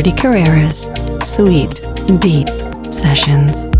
Jordi Carreras, Sweet Deep Sessions.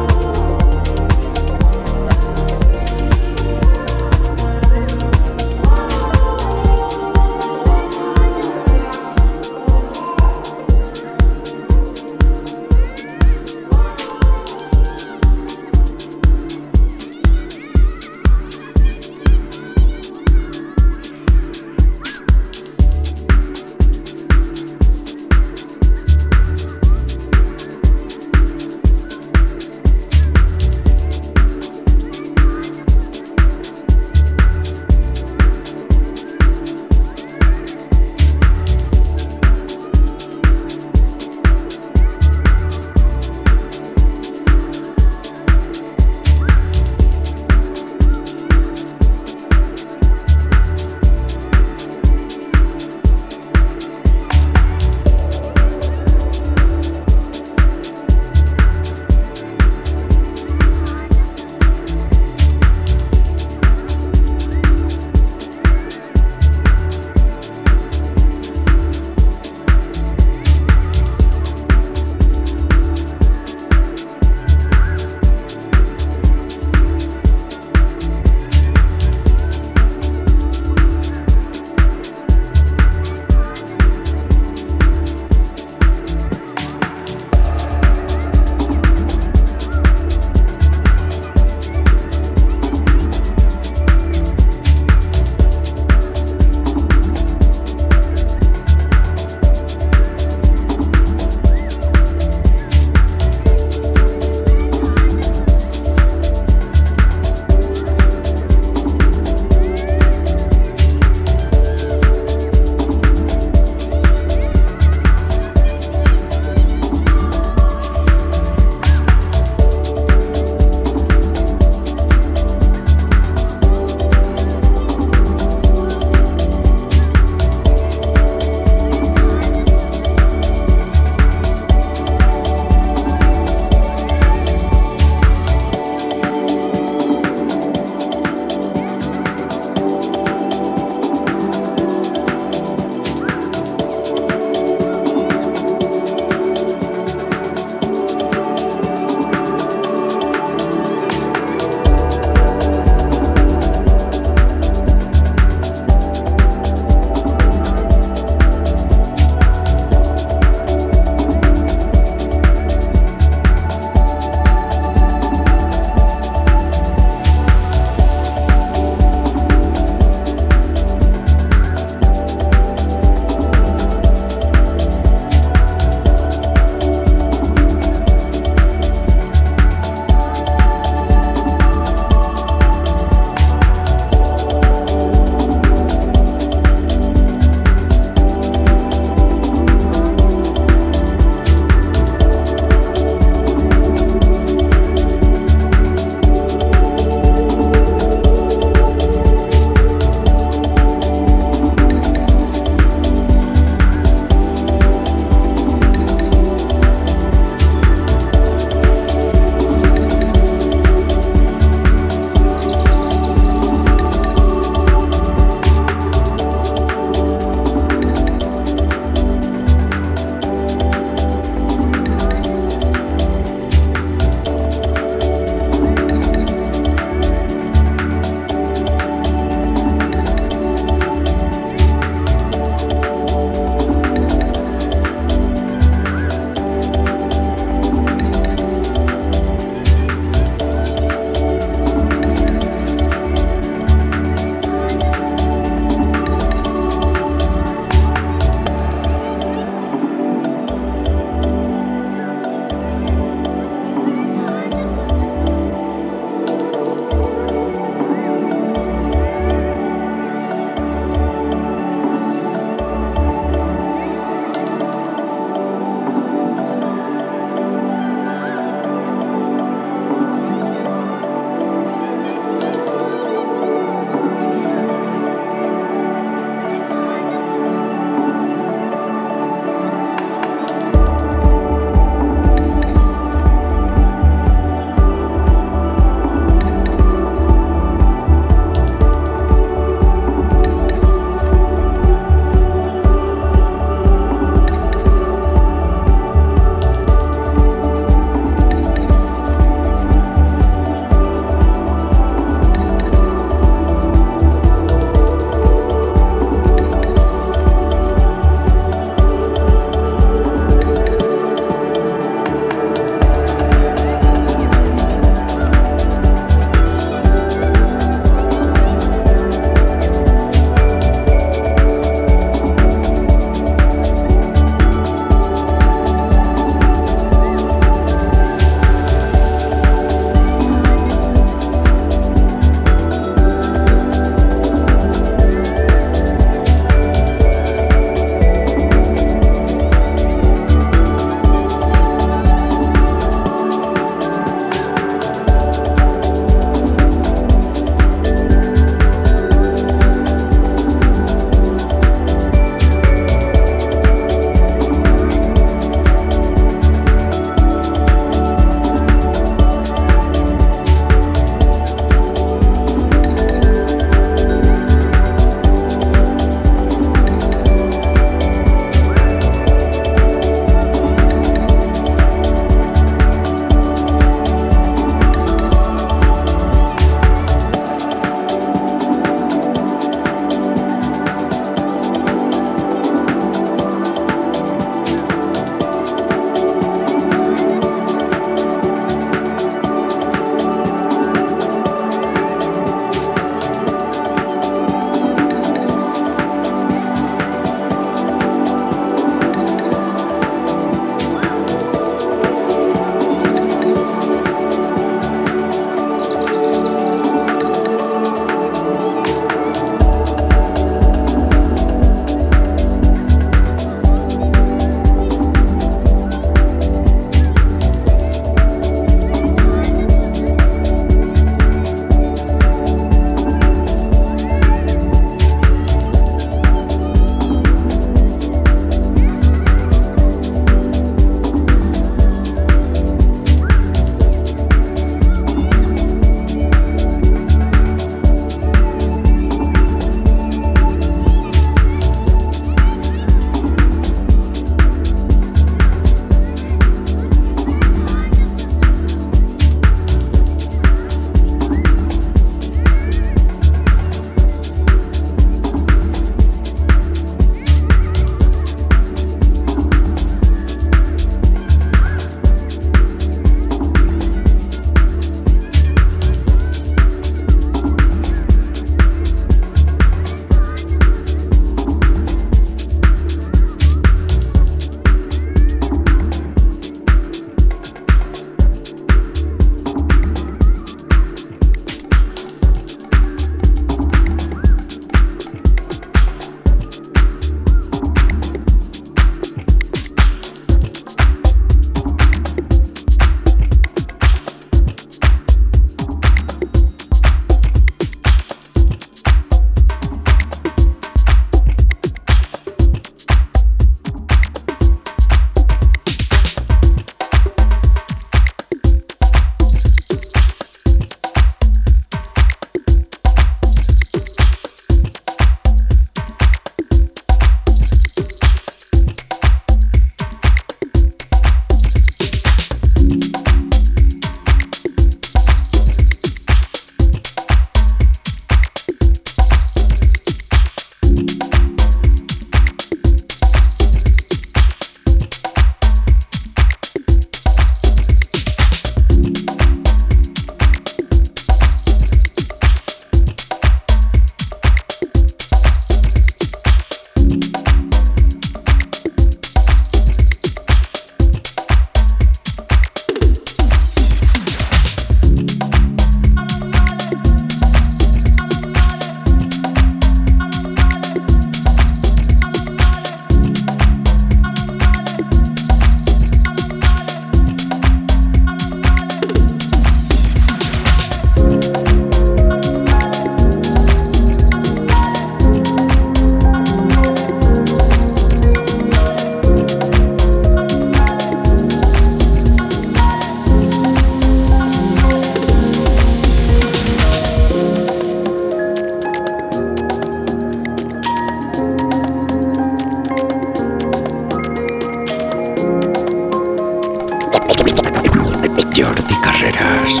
Carreras.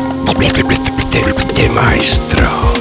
De, maestro.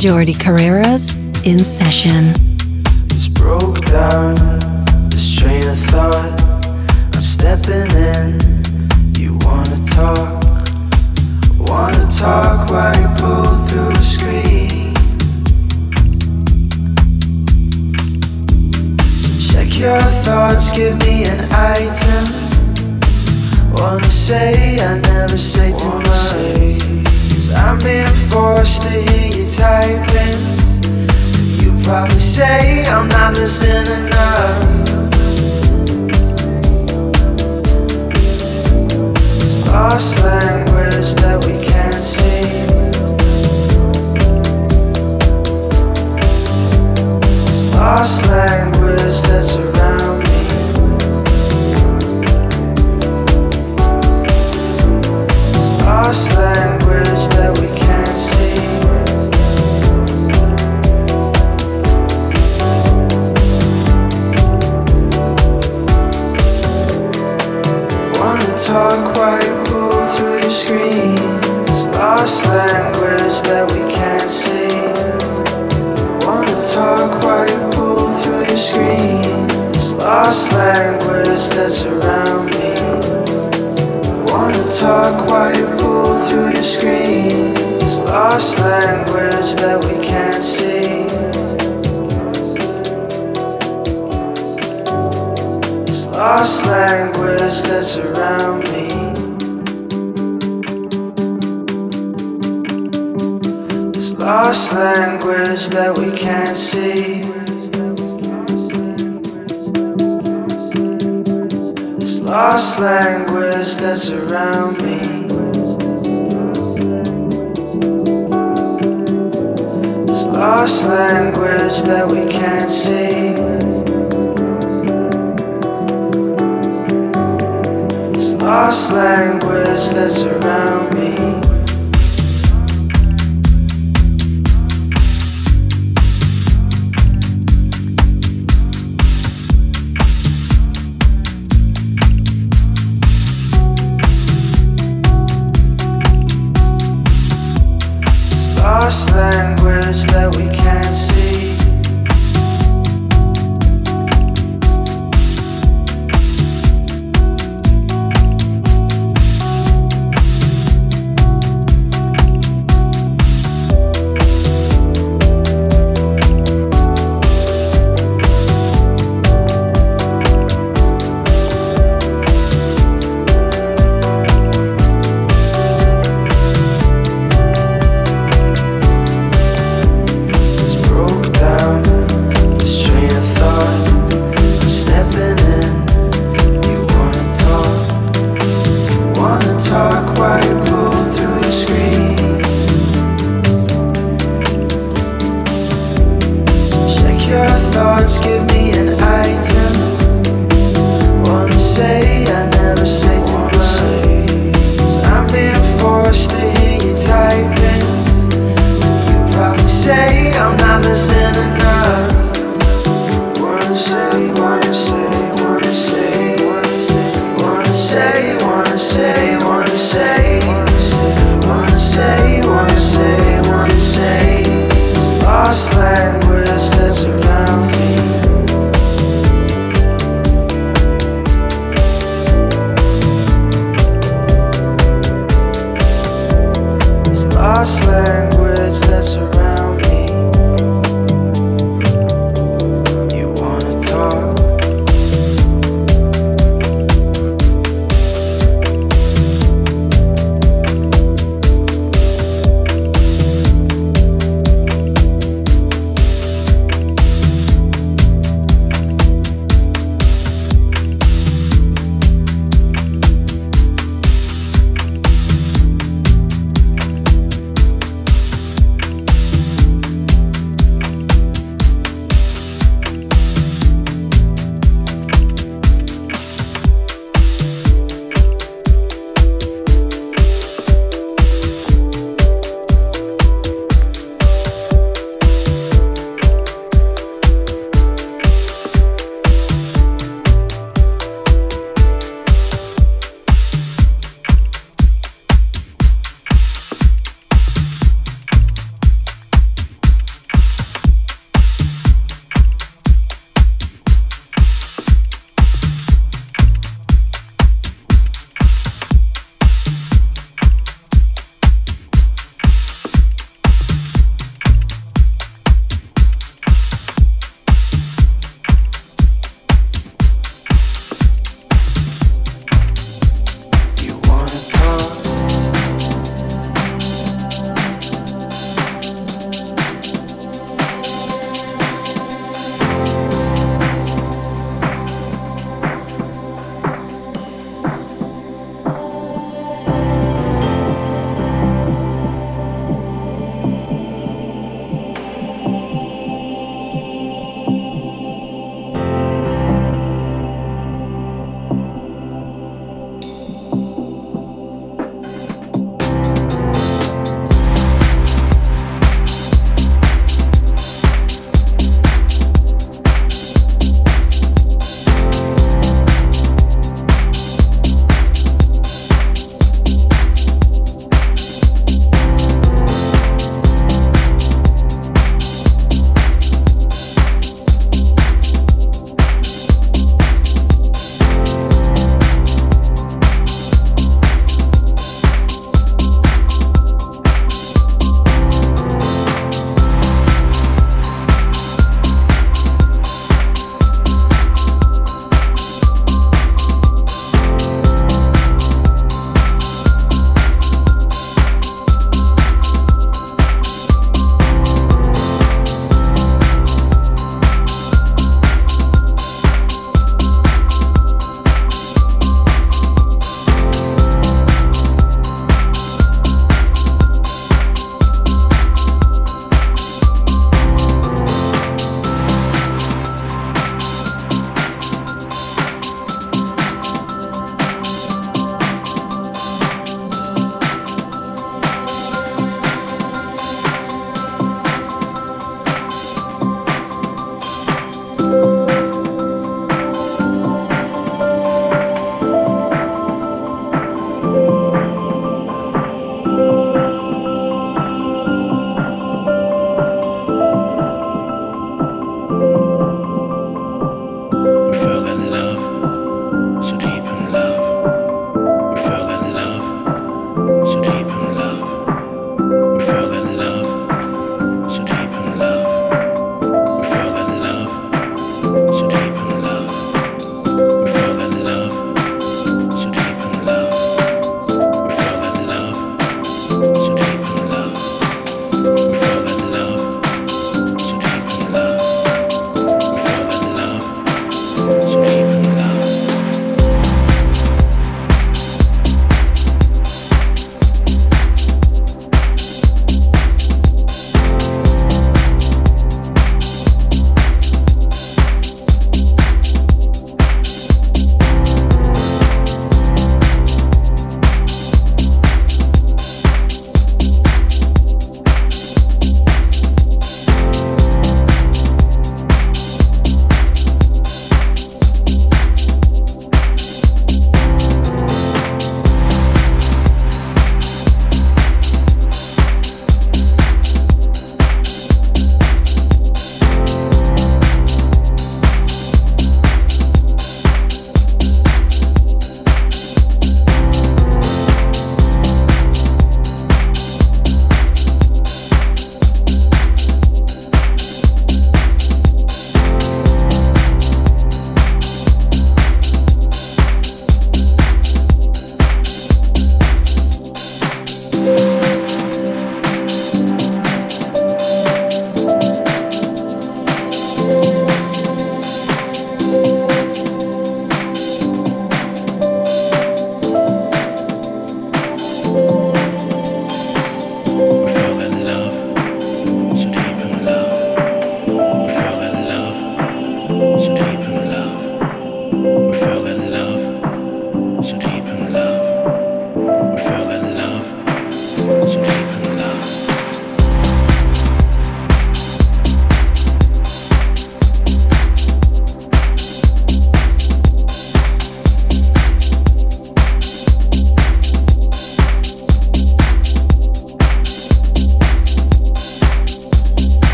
Jordi Carreras in session. It's broke down, this train of thought. I'm stepping in. You wanna talk, wanna talk while you pull through the screen. So check your thoughts, give me an item. Wanna say, I never say too much. I'm being forced to hear you typing. You probably say I'm not listening enough. It's lost language that we can't see. It's lost language that's around lost language talk white pull through your screens. Lost language that we can't see. Wanna talk white pull through your screens. Lost language that's around me. Wanna talk white pull through your screens. Lost language that we can't see. Lost language that's around me. This lost language that we can't see. This lost language that's around me. This lost language that we can't see. Lost language that's around me.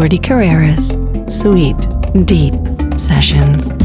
Jordi Carreras, Sweet Deep Sessions.